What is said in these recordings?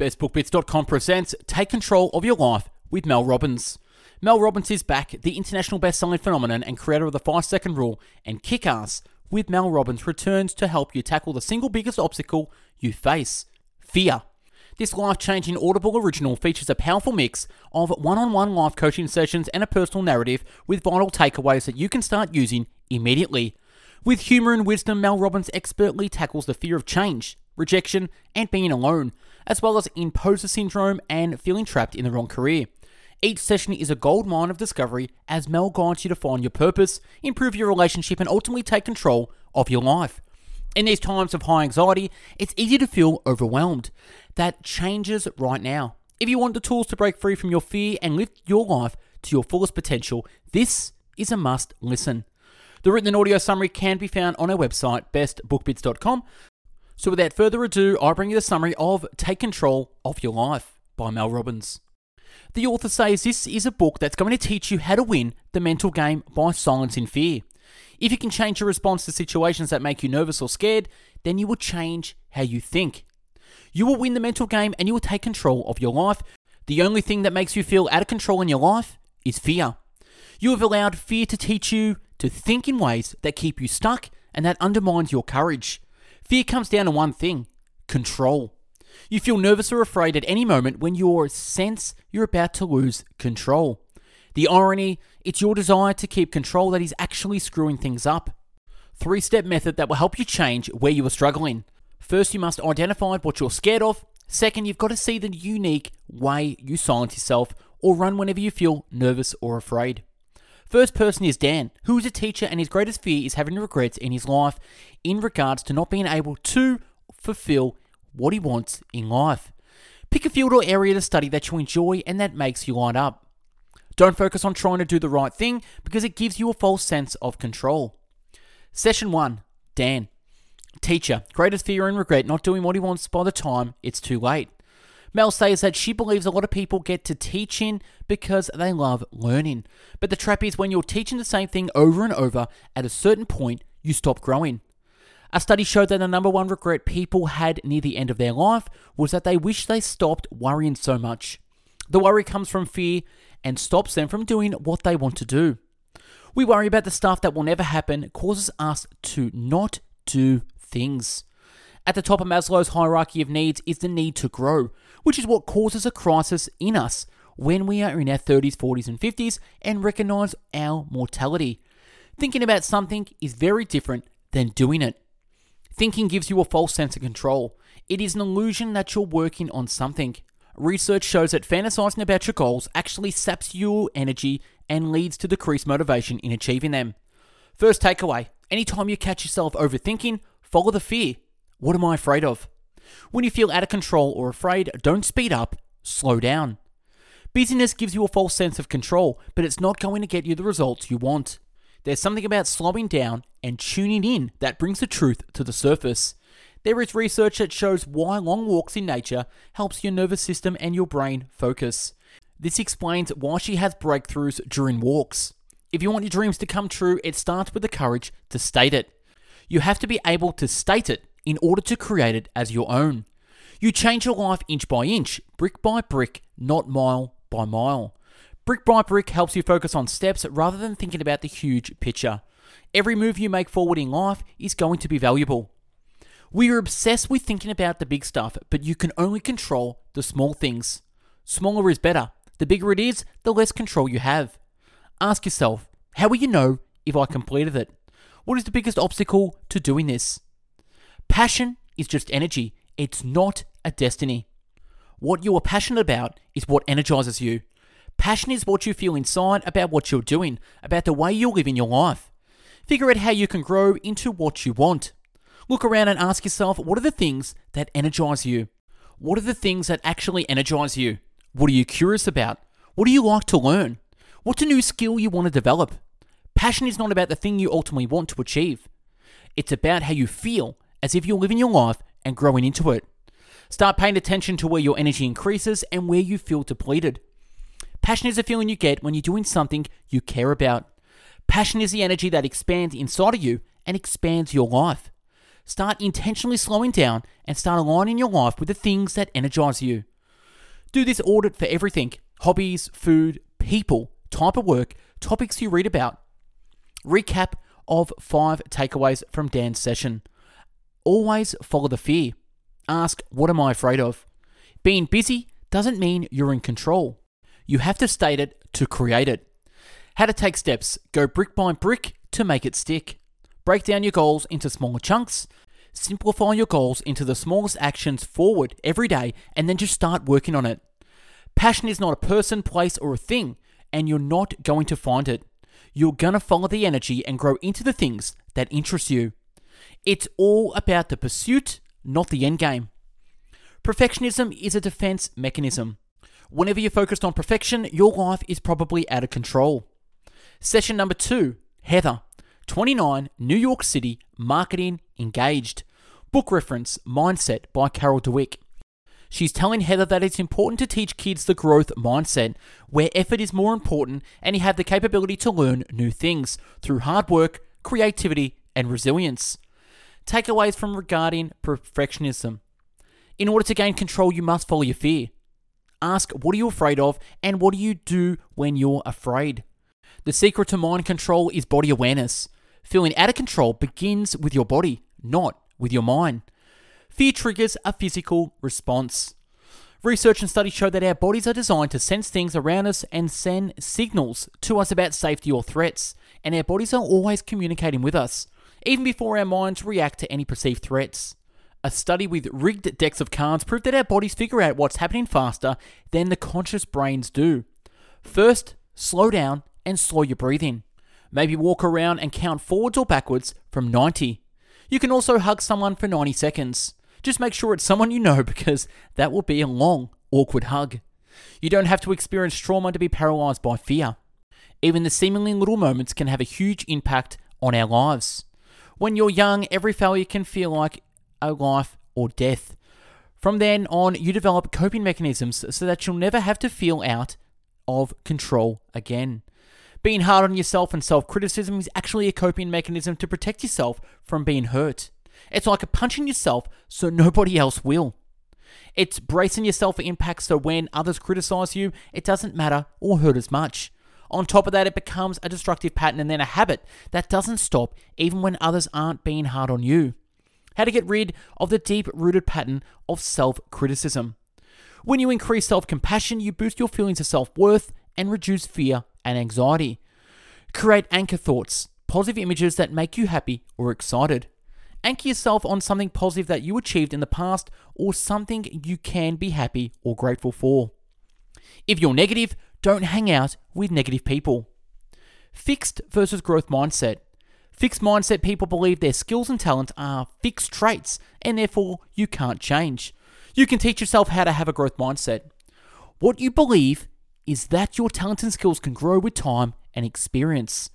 BestBookBits.com presents Take Control of Your Life with Mel Robbins. Mel Robbins is back, the international best-selling phenomenon and creator of the 5-second rule and Kick-Ass with Mel Robbins returns to help you tackle the single biggest obstacle you face, fear. This life-changing Audible original features a powerful mix of one-on-one life coaching sessions and a personal narrative with vital takeaways that you can start using immediately. With humor and wisdom, Mel Robbins expertly tackles the fear of change, rejection, and being alone, as well as imposter syndrome and feeling trapped in the wrong career. Each session is a gold mine of discovery as Mel guides you to find your purpose, improve your relationship, and ultimately take control of your life. In these times of high anxiety, it's easy to feel overwhelmed. That changes right now. If you want the tools to break free from your fear and lift your life to your fullest potential, this is a must listen. The written and audio summary can be found on our website, bestbookbits.com. So without further ado, I bring you the summary of Take Control of Your Life by Mel Robbins. The author says this is a book that's going to teach you how to win the mental game by silencing fear. If you can change your response to situations that make you nervous or scared, then you will change how you think. You will win the mental game and you will take control of your life. The only thing that makes you feel out of control in your life is fear. You have allowed fear to teach you to think in ways that keep you stuck and that undermines your courage. Fear comes down to one thing control. You feel nervous or afraid at any moment when you sense you're about to lose control. The irony, it's your desire to keep control that is actually screwing things up. Three step method that will help you change where you are struggling. First, you must identify what you're scared of. Second, you've got to see the unique way you silence yourself or run whenever you feel nervous or afraid. First person is Dan, who is a teacher and his greatest fear is having regrets in his life in regards to not being able to fulfill what he wants in life. Pick a field or area to study that you enjoy and that makes you light up. Don't focus on trying to do the right thing because it gives you a false sense of control. Session 1 Dan. Teacher, greatest fear and regret not doing what he wants by the time it's too late. Mel says that she believes a lot of people get to teaching because they love learning. But the trap is when you're teaching the same thing over and over, at a certain point, you stop growing. A study showed that the number one regret people had near the end of their life was that they wish they stopped worrying so much. The worry comes from fear and stops them from doing what they want to do. We worry about the stuff that will never happen, causes us to not do things. At the top of Maslow's hierarchy of needs is the need to grow, which is what causes a crisis in us when we are in our 30s, 40s, and 50s and recognize our mortality. Thinking about something is very different than doing it. Thinking gives you a false sense of control. It is an illusion that you're working on something. Research shows that fantasizing about your goals actually saps your energy and leads to decreased motivation in achieving them. First takeaway anytime you catch yourself overthinking, follow the fear. What am I afraid of? When you feel out of control or afraid, don't speed up, slow down. Busyness gives you a false sense of control, but it's not going to get you the results you want. There's something about slowing down and tuning in that brings the truth to the surface. There is research that shows why long walks in nature helps your nervous system and your brain focus. This explains why she has breakthroughs during walks. If you want your dreams to come true, it starts with the courage to state it. You have to be able to state it in order to create it as your own. You change your life inch by inch, brick by brick, not mile by mile. Brick by brick helps you focus on steps rather than thinking about the huge picture. Every move you make forward in life is going to be valuable. We are obsessed with thinking about the big stuff, but you can only control the small things. Smaller is better. The bigger it is, the less control you have. Ask yourself, how will you know if I completed it? What is the biggest obstacle to doing this? Passion is just energy, it's not a destiny. What you are passionate about is what energizes you. Passion is what you feel inside about what you're doing, about the way you're living your life. Figure out how you can grow into what you want. Look around and ask yourself what are the things that energize you? What are the things that actually energize you? What are you curious about? What do you like to learn? What's a new skill you want to develop? Passion is not about the thing you ultimately want to achieve. It's about how you feel as if you're living your life and growing into it. Start paying attention to where your energy increases and where you feel depleted. Passion is a feeling you get when you're doing something you care about. Passion is the energy that expands inside of you and expands your life. Start intentionally slowing down and start aligning your life with the things that energize you. Do this audit for everything hobbies, food, people, type of work, topics you read about. Recap of five takeaways from Dan's session. Always follow the fear. Ask, What am I afraid of? Being busy doesn't mean you're in control. You have to state it to create it. How to take steps. Go brick by brick to make it stick. Break down your goals into smaller chunks. Simplify your goals into the smallest actions forward every day and then just start working on it. Passion is not a person, place, or a thing, and you're not going to find it. You're going to follow the energy and grow into the things that interest you. It's all about the pursuit, not the end game. Perfectionism is a defense mechanism. Whenever you're focused on perfection, your life is probably out of control. Session number two Heather, 29, New York City, marketing engaged. Book reference Mindset by Carol Dweck. She's telling Heather that it's important to teach kids the growth mindset, where effort is more important and you have the capability to learn new things through hard work, creativity, and resilience. Takeaways from regarding perfectionism. In order to gain control, you must follow your fear. Ask, what are you afraid of, and what do you do when you're afraid? The secret to mind control is body awareness. Feeling out of control begins with your body, not with your mind. Fear triggers a physical response. Research and studies show that our bodies are designed to sense things around us and send signals to us about safety or threats, and our bodies are always communicating with us, even before our minds react to any perceived threats. A study with rigged decks of cards proved that our bodies figure out what's happening faster than the conscious brains do. First, slow down and slow your breathing. Maybe walk around and count forwards or backwards from 90. You can also hug someone for 90 seconds. Just make sure it's someone you know because that will be a long, awkward hug. You don't have to experience trauma to be paralyzed by fear. Even the seemingly little moments can have a huge impact on our lives. When you're young, every failure can feel like a life or death. From then on, you develop coping mechanisms so that you'll never have to feel out of control again. Being hard on yourself and self criticism is actually a coping mechanism to protect yourself from being hurt. It's like a punching yourself so nobody else will. It's bracing yourself for impact so when others criticize you, it doesn't matter or hurt as much. On top of that, it becomes a destructive pattern and then a habit that doesn't stop even when others aren't being hard on you. How to get rid of the deep rooted pattern of self criticism. When you increase self compassion, you boost your feelings of self worth and reduce fear and anxiety. Create anchor thoughts, positive images that make you happy or excited. Anchor yourself on something positive that you achieved in the past or something you can be happy or grateful for. If you're negative, don't hang out with negative people. Fixed versus growth mindset. Fixed mindset people believe their skills and talents are fixed traits and therefore you can't change. You can teach yourself how to have a growth mindset. What you believe is that your talents and skills can grow with time and experience.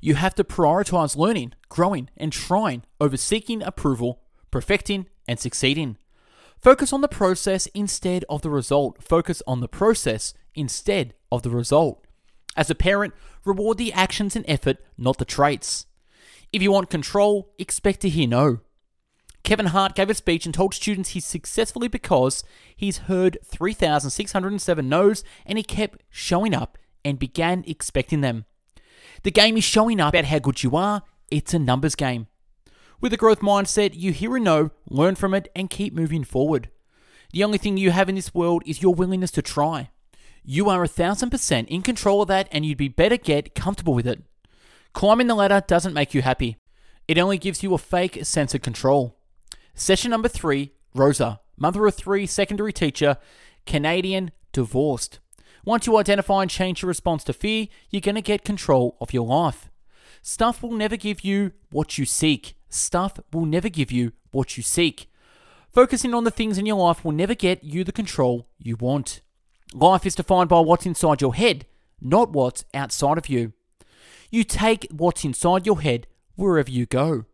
You have to prioritize learning, growing, and trying over seeking approval, perfecting, and succeeding. Focus on the process instead of the result. Focus on the process instead of the result. As a parent, reward the actions and effort, not the traits. If you want control, expect to hear no. Kevin Hart gave a speech and told students he's successfully because he's heard 3,607 no's and he kept showing up and began expecting them. The game is showing up at how good you are, it's a numbers game. With a growth mindset, you hear a no, learn from it, and keep moving forward. The only thing you have in this world is your willingness to try. You are a thousand percent in control of that, and you'd be better get comfortable with it. Climbing the ladder doesn't make you happy, it only gives you a fake sense of control. Session number three Rosa, mother of three, secondary teacher, Canadian, divorced. Once you identify and change your response to fear, you're going to get control of your life. Stuff will never give you what you seek. Stuff will never give you what you seek. Focusing on the things in your life will never get you the control you want. Life is defined by what's inside your head, not what's outside of you. You take what's inside your head wherever you go.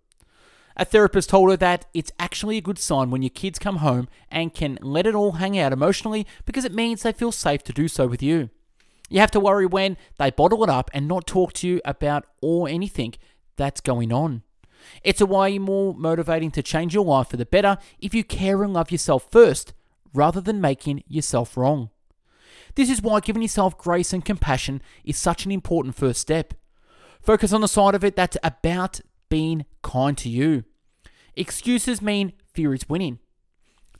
A therapist told her that it's actually a good sign when your kids come home and can let it all hang out emotionally because it means they feel safe to do so with you. You have to worry when they bottle it up and not talk to you about or anything that's going on. It's a way more motivating to change your life for the better if you care and love yourself first, rather than making yourself wrong. This is why giving yourself grace and compassion is such an important first step. Focus on the side of it that's about being kind to you. Excuses mean fear is winning.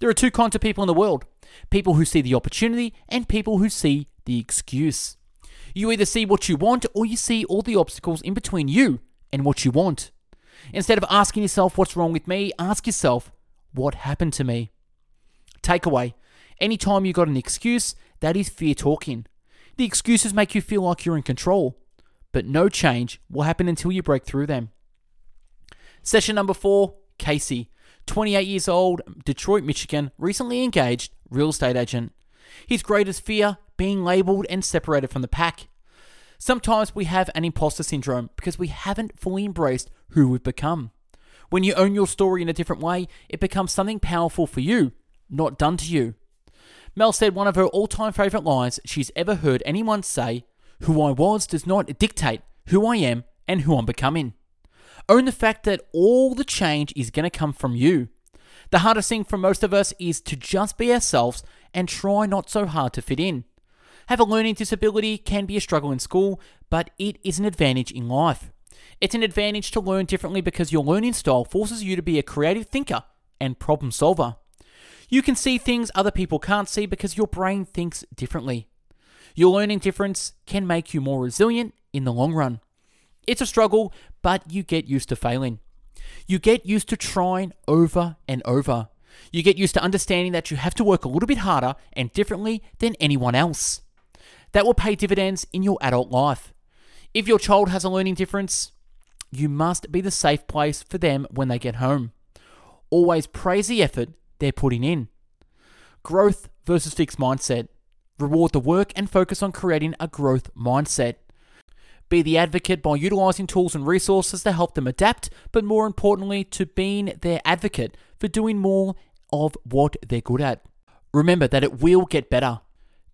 There are two kinds of people in the world people who see the opportunity and people who see the excuse. You either see what you want or you see all the obstacles in between you and what you want. Instead of asking yourself what's wrong with me, ask yourself what happened to me. Takeaway anytime you got an excuse, that is fear talking. The excuses make you feel like you're in control, but no change will happen until you break through them. Session number four Casey, 28 years old, Detroit, Michigan, recently engaged real estate agent. His greatest fear being labeled and separated from the pack. Sometimes we have an imposter syndrome because we haven't fully embraced who we've become. When you own your story in a different way, it becomes something powerful for you, not done to you. Mel said one of her all time favourite lines she's ever heard anyone say Who I was does not dictate who I am and who I'm becoming. Own the fact that all the change is going to come from you. The hardest thing for most of us is to just be ourselves and try not so hard to fit in. Have a learning disability can be a struggle in school, but it is an advantage in life. It's an advantage to learn differently because your learning style forces you to be a creative thinker and problem solver. You can see things other people can't see because your brain thinks differently. Your learning difference can make you more resilient in the long run. It's a struggle, but you get used to failing. You get used to trying over and over. You get used to understanding that you have to work a little bit harder and differently than anyone else. That will pay dividends in your adult life. If your child has a learning difference, you must be the safe place for them when they get home. Always praise the effort they're putting in. Growth versus fixed mindset. Reward the work and focus on creating a growth mindset. Be the advocate by utilizing tools and resources to help them adapt, but more importantly, to being their advocate for doing more of what they're good at. Remember that it will get better.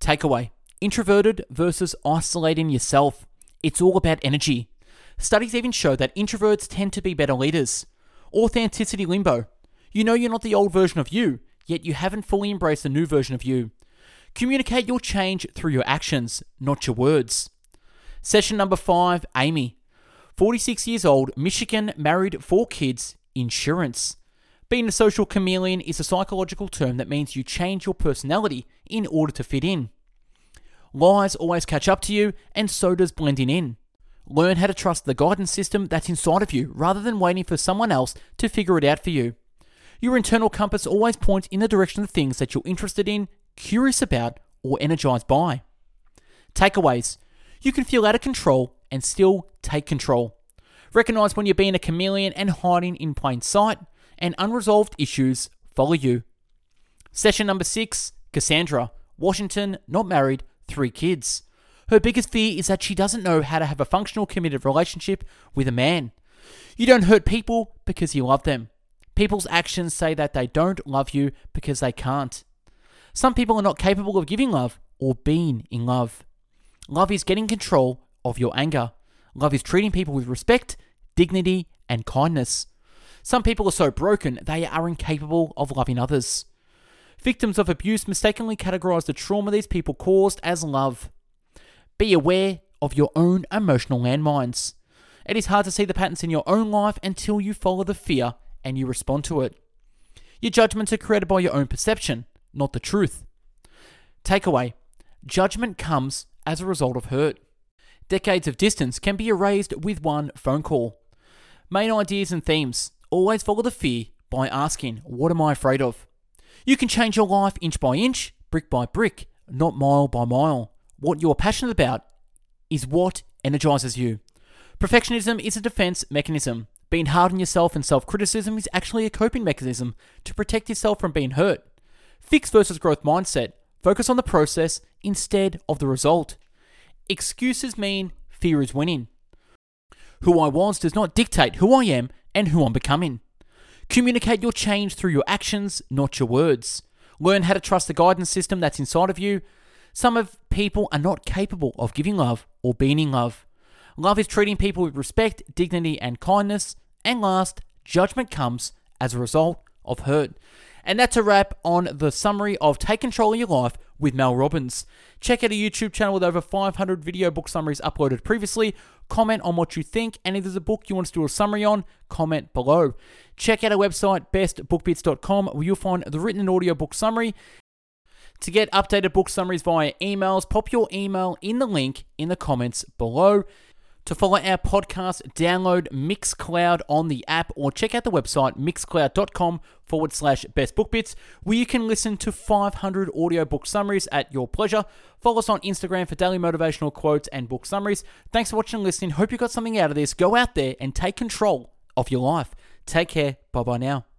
Takeaway introverted versus isolating yourself. It's all about energy. Studies even show that introverts tend to be better leaders. Authenticity limbo. You know you're not the old version of you, yet you haven't fully embraced the new version of you. Communicate your change through your actions, not your words. Session number five Amy. 46 years old, Michigan, married, four kids, insurance. Being a social chameleon is a psychological term that means you change your personality in order to fit in. Lies always catch up to you, and so does blending in. Learn how to trust the guidance system that's inside of you rather than waiting for someone else to figure it out for you. Your internal compass always points in the direction of things that you're interested in, curious about, or energized by. Takeaways You can feel out of control and still take control. Recognize when you're being a chameleon and hiding in plain sight, and unresolved issues follow you. Session number six Cassandra, Washington, not married, three kids. Her biggest fear is that she doesn't know how to have a functional, committed relationship with a man. You don't hurt people because you love them. People's actions say that they don't love you because they can't. Some people are not capable of giving love or being in love. Love is getting control of your anger. Love is treating people with respect, dignity, and kindness. Some people are so broken they are incapable of loving others. Victims of abuse mistakenly categorize the trauma these people caused as love. Be aware of your own emotional landmines. It is hard to see the patterns in your own life until you follow the fear and you respond to it. Your judgments are created by your own perception, not the truth. Takeaway Judgment comes as a result of hurt. Decades of distance can be erased with one phone call. Main ideas and themes always follow the fear by asking, What am I afraid of? You can change your life inch by inch, brick by brick, not mile by mile. What you're passionate about is what energizes you. Perfectionism is a defense mechanism. Being hard on yourself and self criticism is actually a coping mechanism to protect yourself from being hurt. Fix versus growth mindset. Focus on the process instead of the result. Excuses mean fear is winning. Who I was does not dictate who I am and who I'm becoming. Communicate your change through your actions, not your words. Learn how to trust the guidance system that's inside of you. Some of people are not capable of giving love or being in love. Love is treating people with respect, dignity, and kindness, And last, judgment comes as a result of hurt. And that's a wrap on the summary of Take Control of Your Life with Mel Robbins. Check out a YouTube channel with over 500 video book summaries uploaded previously. Comment on what you think, and if there's a book you want us to do a summary on, comment below. Check out our website, bestbookbits.com, where you'll find the written and audio book summary. To get updated book summaries via emails, pop your email in the link in the comments below. To follow our podcast, download Mixcloud on the app or check out the website mixcloud.com forward slash best book bits, where you can listen to 500 audiobook summaries at your pleasure. Follow us on Instagram for daily motivational quotes and book summaries. Thanks for watching and listening. Hope you got something out of this. Go out there and take control of your life. Take care. Bye bye now.